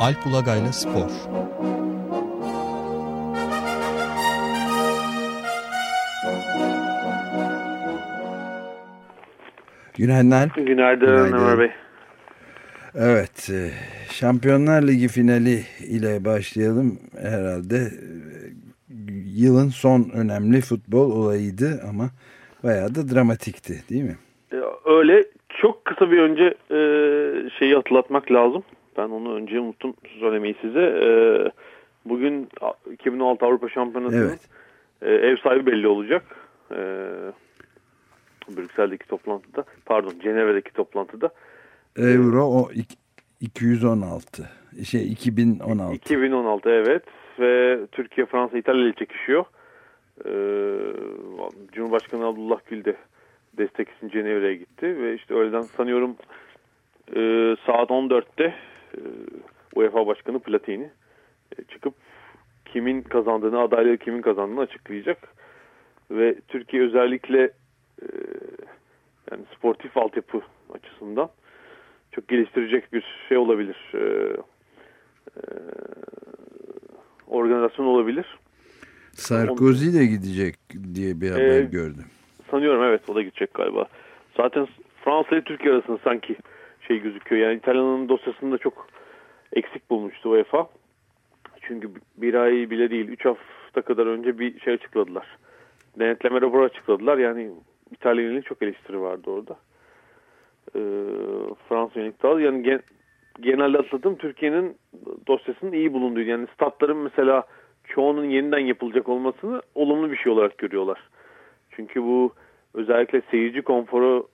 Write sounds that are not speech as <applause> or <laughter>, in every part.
Alp Ulagay'la Spor Günaydın. Günaydın, Günaydın. Ömer Bey. Evet, e, Şampiyonlar Ligi finali ile başlayalım herhalde. E, yılın son önemli futbol olayıydı ama bayağı da dramatikti değil mi? E, öyle çok kısa bir önce şeyi hatırlatmak lazım. Ben onu önce unuttum söylemeyi size. E, bugün 2016 Avrupa Şampiyonası'nın evet. e, ev sahibi belli olacak. E, Brüksel'deki toplantıda, pardon Cenevre'deki toplantıda. Euro o 216, şey 2016. 2016 evet ve Türkiye, Fransa, İtalya ile çekişiyor. Ee, Cumhurbaşkanı Abdullah Gül de destek için Cenevre'ye gitti ve işte öğleden sanıyorum e, saat 14'te e, UEFA Başkanı Platini e, çıkıp kimin kazandığını, adaylığı kimin kazandığını açıklayacak. Ve Türkiye özellikle e, yani sportif altyapı açısından çok geliştirecek bir şey olabilir. E, e, organizasyon olabilir. Sarkozy de gidecek diye bir haber e, gördüm. Sanıyorum evet o da gidecek galiba. Zaten Fransa ile Türkiye arasında sanki şey gözüküyor. Yani İtalya'nın dosyasında çok eksik bulmuştu UEFA. Çünkü bir ay bile değil 3 hafta kadar önce bir şey açıkladılar. Denetleme raporu açıkladılar. Yani İtalya yönelik çok eleştiri vardı orada. Ee, Fransa yönelik daha yani gen, genelde atladım Türkiye'nin dosyasının iyi bulunduğu yani statların mesela çoğunun yeniden yapılacak olmasını olumlu bir şey olarak görüyorlar. Çünkü bu özellikle seyirci konforu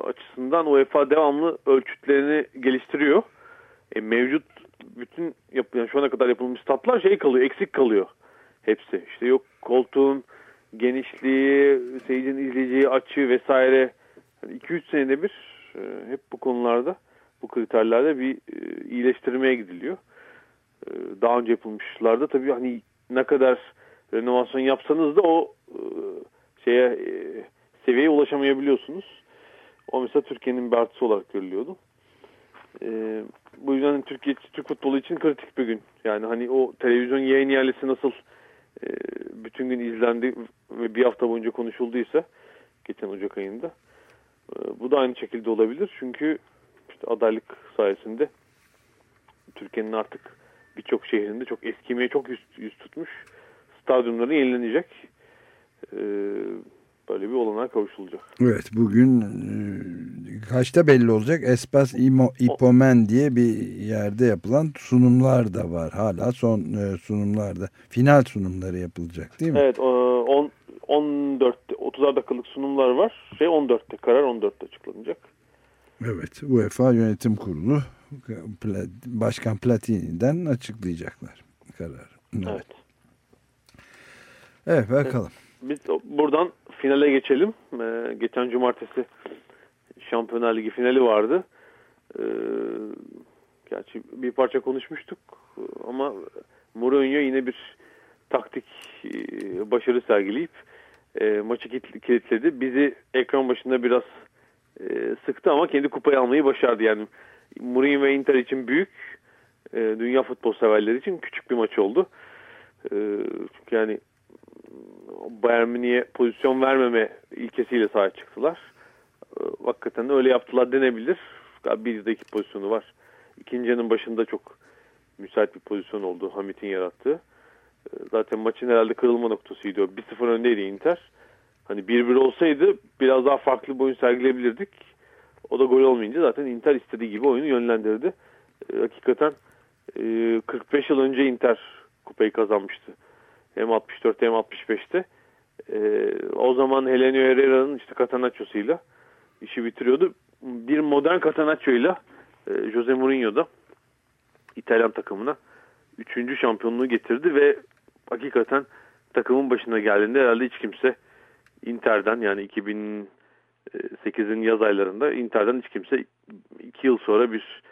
açısından UEFA devamlı ölçütlerini geliştiriyor. E, mevcut bütün yap yani şu ana kadar yapılmış statlar şey kalıyor, eksik kalıyor hepsi. İşte yok koltuğun genişliği, seyircinin izleyeceği açı vesaire 2-3 yani senede bir e, hep bu konularda bu kriterlerde bir e, iyileştirmeye gidiliyor. E, daha önce yapılmışlarda tabii hani ne kadar renovasyon yapsanız da o e, şeye e, seviyeye ulaşamayabiliyorsunuz. O mesela Türkiye'nin bir artısı olarak görülüyordu. E, bu yüzden Türkiye Türk futbolu için kritik bir gün. Yani hani o televizyon yayın yerlisi nasıl e, bütün gün izlendi ve bir hafta boyunca konuşulduysa geçen Ocak ayında e, bu da aynı şekilde olabilir. Çünkü işte adaylık sayesinde Türkiye'nin artık birçok şehrinde çok eskimeye çok yüz, yüz tutmuş stadyumları yenilenecek. E, böyle bir olanağa kavuşulacak. Evet bugün e, kaçta belli olacak? Espas İmo, İpomen diye bir yerde yapılan sunumlar da var. Hala son e, sunumlarda. Final sunumları yapılacak değil mi? Evet 10 14 30 dakikalık sunumlar var. Şey 14'te karar 14'te açıklanacak. Evet UEFA Yönetim Kurulu Başkan Platini'den açıklayacaklar karar. Evet. Evet, evet bakalım. Evet. Biz buradan finale geçelim. Ee, geçen cumartesi Şampiyonlar Ligi finali vardı. Ee, gerçi bir parça konuşmuştuk ama Mourinho yine bir taktik e, başarı sergileyip e, maçı kilitledi. Bizi ekran başında biraz e, sıktı ama kendi kupayı almayı başardı. Yani Mourinho ve Inter için büyük, e, dünya futbol severleri için küçük bir maç oldu. E, yani Bayern Münih'e pozisyon vermeme ilkesiyle sahaya çıktılar. Ee, hakikaten öyle yaptılar denebilir. Bir de pozisyonu var. İkinci yarının başında çok müsait bir pozisyon oldu Hamit'in yarattığı. Ee, zaten maçın herhalde kırılma noktasıydı o. 1-0 öndeydi Inter. Hani 1-1 olsaydı biraz daha farklı bir oyun sergileyebilirdik. O da gol olmayınca zaten Inter istediği gibi oyunu yönlendirdi. Ee, hakikaten 45 yıl önce Inter kupayı kazanmıştı hem 64'te hem 65'te. E, o zaman Helenio Herrera'nın işte Catanaccios'uyla işi bitiriyordu. Bir modern Catanaccios'yla e, Jose Mourinho da İtalyan takımına üçüncü şampiyonluğu getirdi ve hakikaten takımın başına geldiğinde herhalde hiç kimse Inter'den yani 2008'in yaz aylarında Inter'den hiç kimse iki yıl sonra bir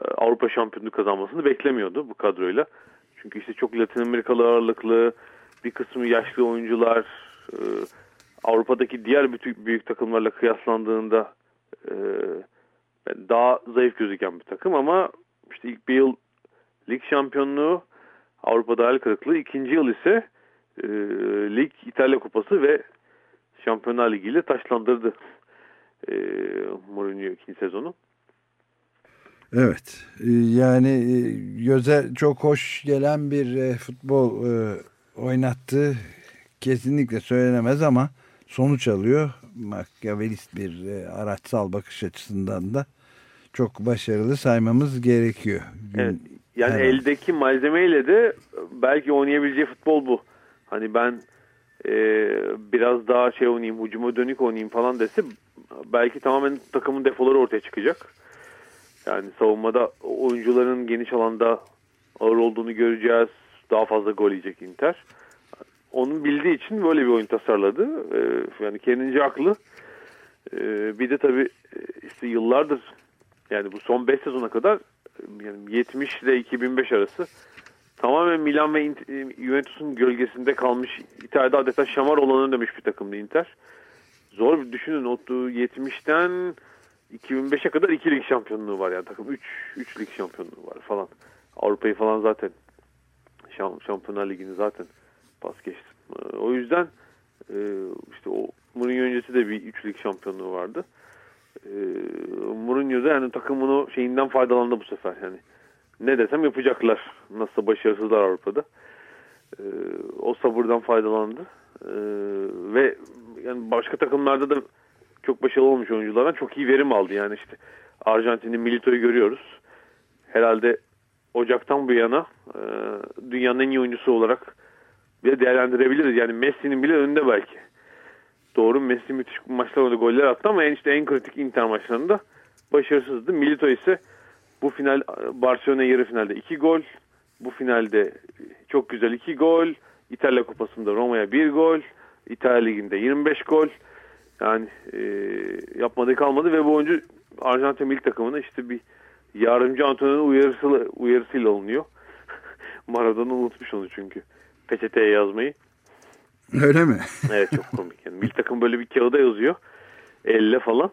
e, Avrupa şampiyonluğu kazanmasını beklemiyordu bu kadroyla. Çünkü işte çok Latin Amerikalı ağırlıklı bir kısmı yaşlı oyuncular e, Avrupa'daki diğer büyük, büyük takımlarla kıyaslandığında e, daha zayıf gözüken bir takım ama işte ilk bir yıl lig şampiyonluğu, Avrupa'da el kırıklığı. ikinci yıl ise e, lig, İtalya Kupası ve Şampiyonlar Ligi ile taşlandırdı e, Mourinho ikinci sezonu. Evet e, yani e, göze çok hoş gelen bir e, futbol oynattı kesinlikle söylenemez ama sonuç alıyor. Machiavellist bir araçsal bakış açısından da çok başarılı saymamız gerekiyor. Evet, yani evet. eldeki malzemeyle de belki oynayabileceği futbol bu. Hani ben e, biraz daha şey oynayayım, hücuma dönük oynayayım falan dese belki tamamen takımın defoları ortaya çıkacak. Yani savunmada oyuncuların geniş alanda ağır olduğunu göreceğiz. Daha fazla gol yiyecek Inter. Onun bildiği için böyle bir oyun tasarladı. Ee, yani kendince aklı. Ee, bir de tabii e, işte yıllardır yani bu son 5 sezona kadar yani 70 ile 2005 arası tamamen Milan ve Juventus'un gölgesinde kalmış İtalya'da adeta şamar olanı demiş bir takımdı Inter. Zor bir düşünün. O 70'ten 2005'e kadar 2 lig şampiyonluğu var yani takım 3 3 lig şampiyonluğu var falan. Avrupa'yı falan zaten Şampiyonlar Ligi'ni zaten pas geçtim. Ee, o yüzden e, işte o Mourinho öncesi de bir 3 lig şampiyonluğu vardı. Ee, Mourinho da yani takımını şeyinden faydalandı bu sefer yani. Ne desem yapacaklar. Nasıl başarısızlar Avrupa'da. Ee, o sabırdan faydalandı. Ve yani başka takımlarda da çok başarılı olmuş oyunculardan çok iyi verim aldı. Yani işte Arjantin'in Milito'yu görüyoruz. Herhalde Ocak'tan bu yana e, dünyanın en iyi oyuncusu olarak bile değerlendirebiliriz. Yani Messi'nin bile önünde belki. Doğru Messi müthiş maçlar goller attı ama en işte en kritik Inter maçlarında başarısızdı. Milito ise bu final Barcelona yarı finalde 2 gol. Bu finalde çok güzel 2 gol. İtalya Kupası'nda Roma'ya 1 gol. İtalya Ligi'nde 25 gol. Yani e, yapmadığı kalmadı ve bu oyuncu Arjantin milli takımına işte bir yardımcı antrenörün uyarısı, uyarısıyla alınıyor. <laughs> Maradona unutmuş onu çünkü. Peçeteye yazmayı. Öyle mi? <laughs> evet çok komik. Yani milli takım böyle bir kağıda yazıyor. Elle falan.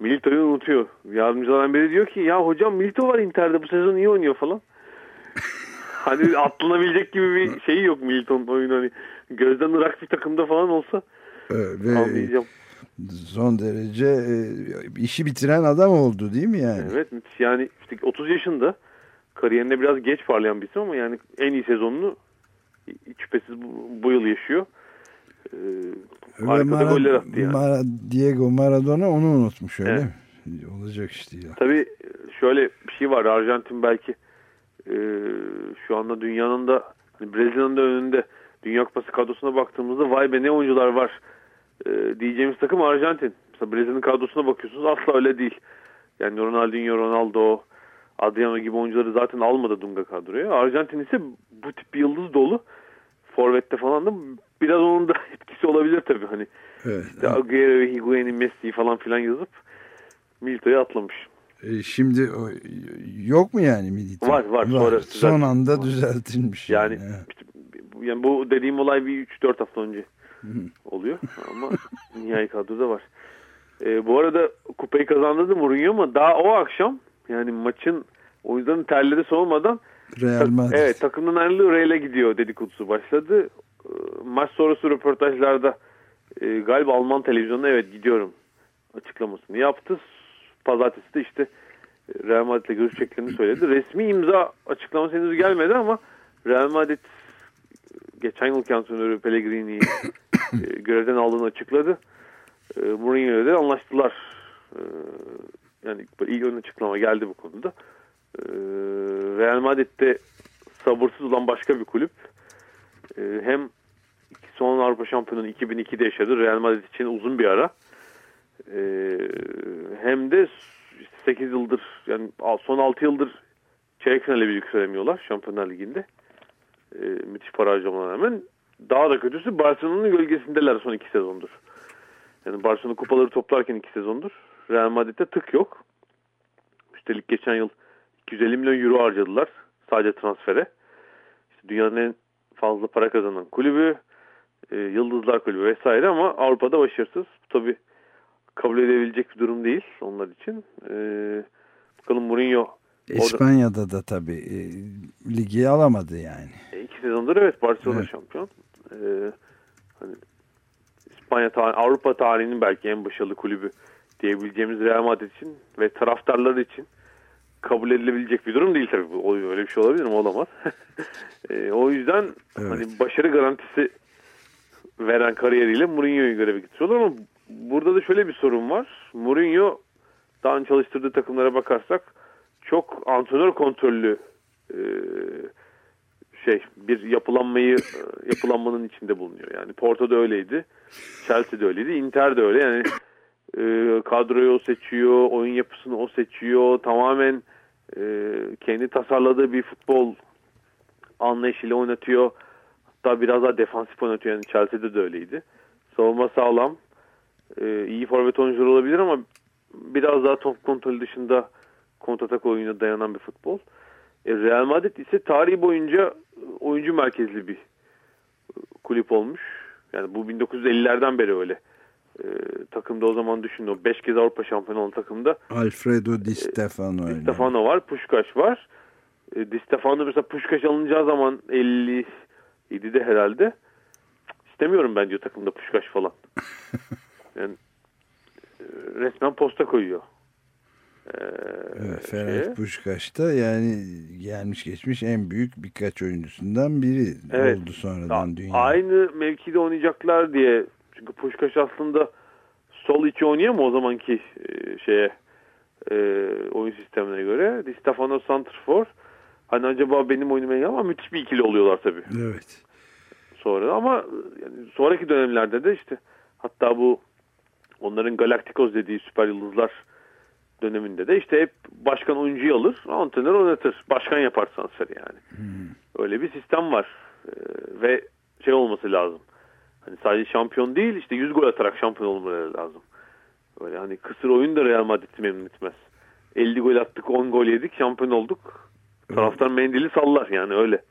Milito'yu unutuyor. Yardımcılardan biri diyor ki ya hocam Milito var Inter'de bu sezon iyi oynuyor falan. <laughs> hani atlanabilecek gibi bir şeyi yok Milito'nun oyunu. Hani gözden ırak bir takımda falan olsa ve anlayacağım son derece e, işi bitiren adam oldu değil mi yani? Evet yani işte 30 yaşında kariyerinde biraz geç parlayan bir isim ama yani en iyi sezonunu hiç şüphesiz bu, bu yıl yaşıyor. Ee, Ve Mara, goller attı yani. Mara, Diego Maradona onu unutmuş öyle evet. mi? Olacak işte ya. Tabii şöyle bir şey var Arjantin belki e, şu anda dünyanın da hani Brezilya'nın da önünde Dünya Kupası kadrosuna baktığımızda vay be ne oyuncular var e, diyeceğimiz takım Arjantin. Mesela Brezilya'nın kadrosuna bakıyorsunuz asla öyle değil. Yani Ronaldinho, Ronaldo, Adriano gibi oyuncuları zaten almadı Dunga kadroya. Arjantin ise bu tip bir yıldız dolu. Forvet'te falan da biraz onun da <laughs> etkisi olabilir tabii. Hani evet, işte evet. Agüero ve Higuain'in Messi'yi falan filan yazıp Milito'yu atlamış. E şimdi yok mu yani Milito? Var var. var. Sonra Son anda düzeltilmiş. Yani, yani. Yani bu dediğim olay bir 3-4 hafta önce oluyor ama <laughs> nihai kadroda var. E, bu arada kupayı kazandırdı Mourinho ama daha o akşam yani maçın oyuncuların terleri soğumadan Real Madrid. Evet takımdan ayrılığı Real'e gidiyor dedikodusu başladı. E, maç sonrası röportajlarda e, galiba Alman televizyonuna evet gidiyorum açıklamasını yaptı. Pazartesi de işte e, Real Madrid'le görüşeceklerini söyledi. <clears throat> Resmi imza açıklaması henüz gelmedi ama Real Madrid geçen yıl antrenörü Pellegrini'yi <clears throat> e, görevden aldığını açıkladı. E, Mourinho ile anlaştılar. E, yani iyi ön açıklama geldi bu konuda. E, Real Madrid'de sabırsız olan başka bir kulüp. E, hem son Avrupa Şampiyonunu 2002'de yaşadı. Real Madrid için uzun bir ara. E, hem de 8 yıldır yani son 6 yıldır çeyrek finale bir yükselemiyorlar Şampiyonlar Ligi'nde. E, müthiş para harcamalarına rağmen daha da kötüsü Barcelona'nın gölgesindeler son iki sezondur. Yani Barcelona kupaları toplarken iki sezondur. Real Madrid'de tık yok. Üstelik geçen yıl 250 milyon euro harcadılar sadece transfere. İşte dünyanın en fazla para kazanan kulübü, e, Yıldızlar Kulübü vesaire ama Avrupa'da başarısız. Bu tabi kabul edebilecek bir durum değil onlar için. E, bakalım Mourinho İspanya'da da tabii e, ligi alamadı yani. E, iki sezondur evet Barcelona evet. şampiyon. E, hani İspanya Avrupa tarihinin belki en başarılı kulübü diyebileceğimiz Real Madrid için ve taraftarları için kabul edilebilecek bir durum değil tabii. Bu. Öyle bir şey olabilir mi? Olamaz. <laughs> e, o yüzden evet. hani başarı garantisi veren kariyeriyle Mourinho'yu göreve getiriyorlar ama burada da şöyle bir sorun var. Mourinho daha çalıştırdığı takımlara bakarsak çok antrenör kontrollü e, şey bir yapılanmayı e, yapılanmanın içinde bulunuyor. Yani Porto'da öyleydi. Chelsea'de öyleydi. Inter de öyle. Yani e, kadroyu o seçiyor, oyun yapısını o seçiyor. Tamamen e, kendi tasarladığı bir futbol anlayışıyla oynatıyor. Hatta biraz daha defansif oynatıyor. Yani Chelsea'de de öyleydi. Savunma sağlam. E, iyi forvet oyuncuları olabilir ama biraz daha top kontrolü dışında kontratak oyununa dayanan bir futbol. E, Real Madrid ise tarihi boyunca oyuncu merkezli bir kulüp olmuş. Yani bu 1950'lerden beri öyle. E, takımda o zaman düşünün o 5 kez Avrupa şampiyonu olan takımda. Alfredo Di Stefano. E, Di Stefano var, Puşkaş var. E, Di Stefano mesela Puşkaş alınacağı zaman 57'de herhalde. İstemiyorum bence takımda Puşkaş falan. <laughs> yani e, resmen posta koyuyor. Ee, evet, Ferenc Puşkaş da yani gelmiş geçmiş en büyük birkaç oyuncusundan biri evet. oldu sonradan dünya. Aynı mevkide oynayacaklar diye çünkü Puşkaş aslında sol içi oynuyor mu o zamanki e, şeye e, oyun sistemine göre. Di Stefano Santrfor hani acaba benim oyunuma ama müthiş bir ikili oluyorlar tabii. Evet. Sonra ama yani sonraki dönemlerde de işte hatta bu onların Galacticos dediği süper yıldızlar döneminde de işte hep başkan oyuncuyu alır, antrenör oynatır. Başkan yapar transferi yani. Hmm. Öyle bir sistem var. Ee, ve şey olması lazım. Hani sadece şampiyon değil işte 100 gol atarak şampiyon olmaları lazım. Böyle hani kısır oyun da Real Madrid'i memnun etmez. 50 gol attık 10 gol yedik şampiyon olduk. Taraftar mendili sallar yani öyle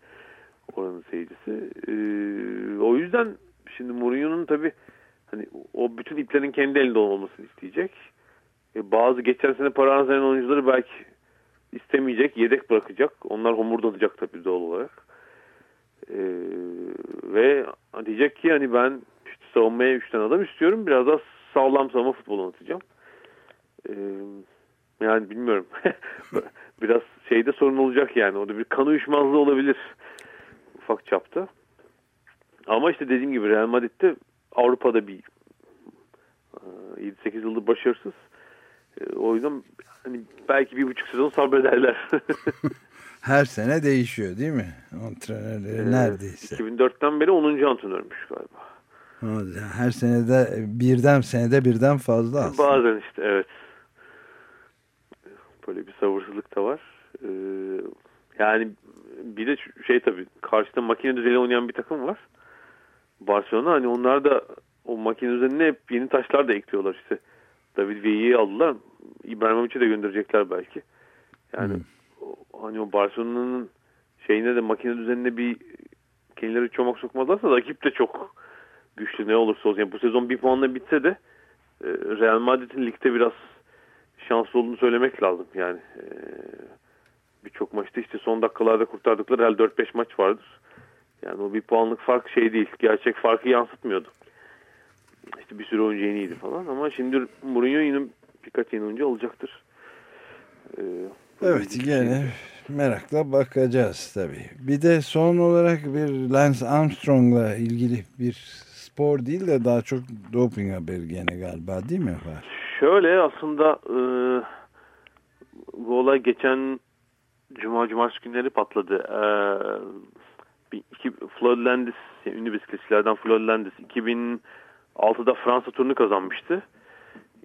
oranın seyircisi. Ee, o yüzden şimdi Mourinho'nun tabi hani o bütün iplerin kendi elinde olmasını isteyecek. Ee, bazı geçen sene para harcayan oyuncuları belki istemeyecek, yedek bırakacak. Onlar homurdanacak tabii doğal olarak. Ee, ve diyecek ki hani ben savunmaya 3 tane adam istiyorum. Biraz daha sağlam savunma futbolu atacağım. Ee, yani bilmiyorum. <laughs> Biraz şeyde sorun olacak yani. Orada bir kan uyuşmazlığı olabilir. Ufak çapta. Ama işte dediğim gibi Real Madrid'de Avrupa'da bir 7-8 e, yıldır başarısız. O yüzden hani belki bir buçuk sezon sabrederler. <laughs> Her sene değişiyor değil mi? Antrenörleri ee, neredeyse. 2004'ten beri 10. antrenörmüş galiba. Her senede birden senede birden fazla aslında. Bazen işte evet. Böyle bir sabırsızlık da var. Ee, yani bir de şey tabii karşıda makine düzeni oynayan bir takım var. Barcelona hani onlar da o makine üzerine hep yeni taşlar da ekliyorlar işte. David Villa'yı aldılar. İbrahimovic'i de gönderecekler belki. Yani hmm hani o Barcelona'nın şeyine de makine düzenine bir kendileri çomak sokmazlarsa rakip de çok güçlü ne olursa olsun. Yani bu sezon bir puanla bitse de e, Real Madrid'in ligde biraz şanslı olduğunu söylemek lazım. Yani e, birçok maçta işte son dakikalarda kurtardıkları her 4-5 maç vardır. Yani o bir puanlık fark şey değil. Gerçek farkı yansıtmıyordu. İşte bir sürü oyuncu yeniydi falan ama şimdi Mourinho yine birkaç yeni oyuncu alacaktır. Ee, Evet gene merakla bakacağız tabii. Bir de son olarak bir Lance Armstrong'la ilgili bir spor değil de daha çok doping haberi gene galiba değil mi? Var? Şöyle aslında e, bu olay geçen Cuma Cumartesi günleri patladı. E, bir, iki, Floyd Landis, yani ünlü bisikletçilerden Floyd Landis 2006'da Fransa turunu kazanmıştı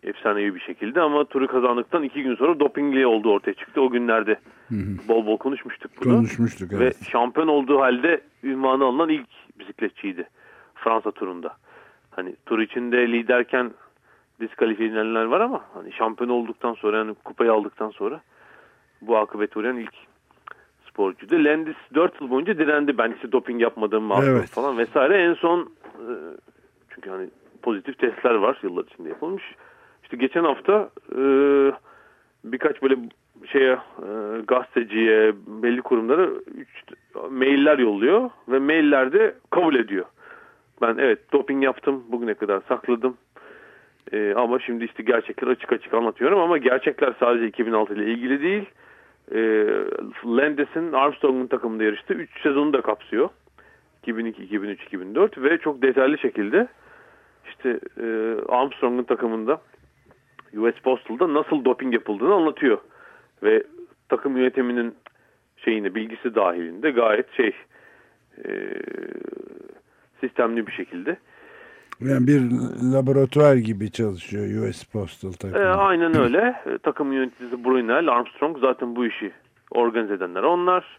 efsanevi bir şekilde ama turu kazandıktan iki gün sonra dopingli olduğu ortaya çıktı. O günlerde hı hı. bol bol konuşmuştuk bunu. Konuşmuştuk evet. Ve şampiyon olduğu halde ünvanı alınan ilk bisikletçiydi Fransa turunda. Hani tur içinde liderken diskalifiye edilenler var ama hani şampiyon olduktan sonra yani kupayı aldıktan sonra bu akıbet uğrayan ilk sporcuydu. Landis 4 yıl boyunca direndi. Ben işte doping yapmadığım evet. falan vesaire. En son e, çünkü hani pozitif testler var yıllar içinde yapılmış. İşte geçen hafta e, birkaç böyle şeye e, gazeteciye, belli kurumlara üç, mailler yolluyor ve maillerde kabul ediyor. Ben evet doping yaptım bugüne kadar sakladım. Ee, ama şimdi işte gerçekler açık açık anlatıyorum ama gerçekler sadece 2006 ile ilgili değil. Ee, Landis'in Armstrong'un takımında yarıştı. 3 sezonu da kapsıyor. 2002, 2003, 2004 ve çok detaylı şekilde işte e, Armstrong'un takımında US Postal'da nasıl doping yapıldığını anlatıyor. Ve takım yönetiminin şeyini bilgisi dahilinde gayet şey e, sistemli bir şekilde. Yani bir laboratuvar gibi çalışıyor US Postal takımı. E, aynen öyle. E, takım yöneticisi Brunel, Armstrong zaten bu işi organize edenler onlar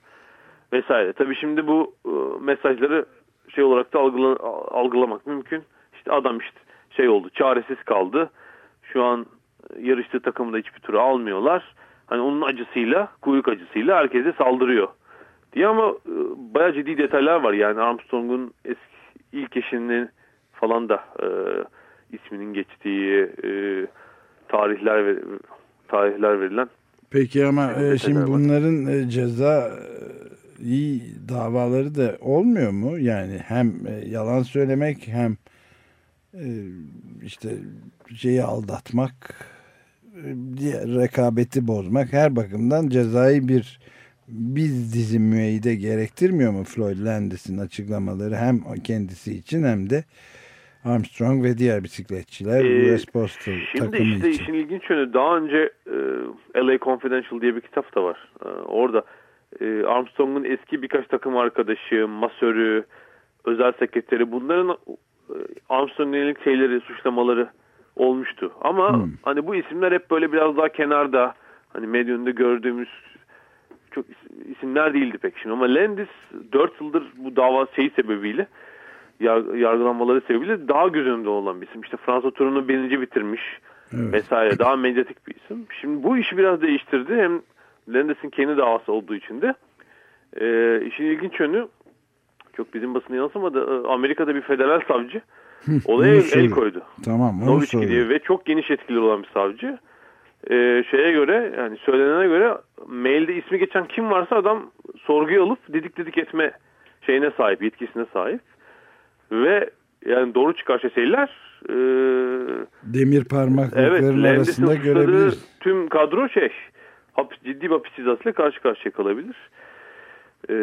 vesaire. Tabii şimdi bu e, mesajları şey olarak da algıla, algılamak mümkün. İşte adam işte şey oldu, çaresiz kaldı. Şu an yarıştığı takımda hiçbir turu almıyorlar. Hani onun acısıyla, kuyruk acısıyla herkese saldırıyor diye ama e, bayağı ciddi detaylar var. Yani Armstrong'un eski ilk eşinin falan da e, isminin geçtiği e, tarihler ve tarihler verilen. Peki ama e, şimdi bunların e, ceza e, iyi davaları da olmuyor mu? Yani hem e, yalan söylemek hem e, işte şeyi aldatmak, e, diğer rekabeti bozmak her bakımdan cezai bir biz dizi müeyyide gerektirmiyor mu Floyd Landis'in açıklamaları hem kendisi için hem de Armstrong ve diğer bisikletçiler ee, US Postal şimdi takımı işte için. işin ilginç yönü daha önce e, LA Confidential diye bir kitap da var. E, orada e, Armstrong'un eski birkaç takım arkadaşı, masörü, özel sekreteri bunların Armstrong'un yönelik şeyleri, suçlamaları olmuştu. Ama hmm. hani bu isimler hep böyle biraz daha kenarda hani medyonda gördüğümüz çok isimler değildi pek şimdi ama Landis 4 yıldır bu dava şeyi sebebiyle yargılanmaları sebebiyle daha göz önünde olan bir isim. İşte Fransa turunu birinci bitirmiş evet. vesaire daha medyatik bir isim. Şimdi bu işi biraz değiştirdi. Hem Landis'in kendi davası olduğu için de e, işin ilginç yönü çok bizim basına yansımadı. Amerika'da bir federal savcı olaya el, el koydu. Tamam onu Noviçki diye ve çok geniş etkili olan bir savcı. Ee, şeye göre yani söylenene göre mailde ismi geçen kim varsa adam sorguya alıp didik didik etme şeyine sahip, yetkisine sahip. Ve yani doğru çıkarsa şeyler e, demir parmaklıkların evet, arasında görebilir. Tüm kadro şey hapis, ciddi bir hapis cezasıyla karşı karşıya kalabilir. Ee,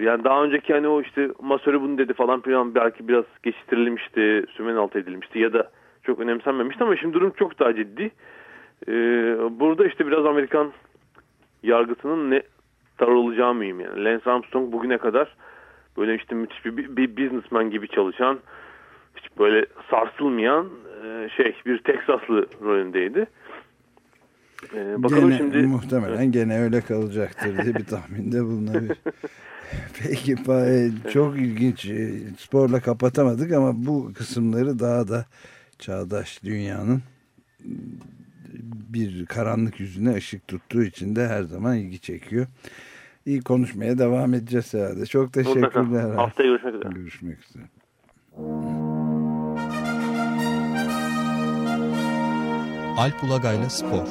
yani daha önceki hani o işte masörü bunu dedi falan filan belki biraz geçiştirilmişti, sümen altı edilmişti ya da çok önemsenmemişti ama şimdi durum çok daha ciddi. Ee, burada işte biraz Amerikan yargısının ne tar olacağı mühim yani. Lance Armstrong bugüne kadar böyle işte müthiş bir, bir businessman gibi çalışan hiç böyle sarsılmayan e, şey bir Teksaslı rolündeydi. Ee, bakalım gene, şimdi muhtemelen gene öyle kalacaktır diye bir tahminde bulunabilir. <laughs> Peki çok ilginç. E, sporla kapatamadık ama bu kısımları daha da çağdaş dünyanın bir karanlık yüzüne ışık tuttuğu için de her zaman ilgi çekiyor. İyi konuşmaya devam edeceğiz herhalde. Çok teşekkürler. Haftaya görüşmek üzere. Görüşmek üzere. Alp Ulagay'la Spor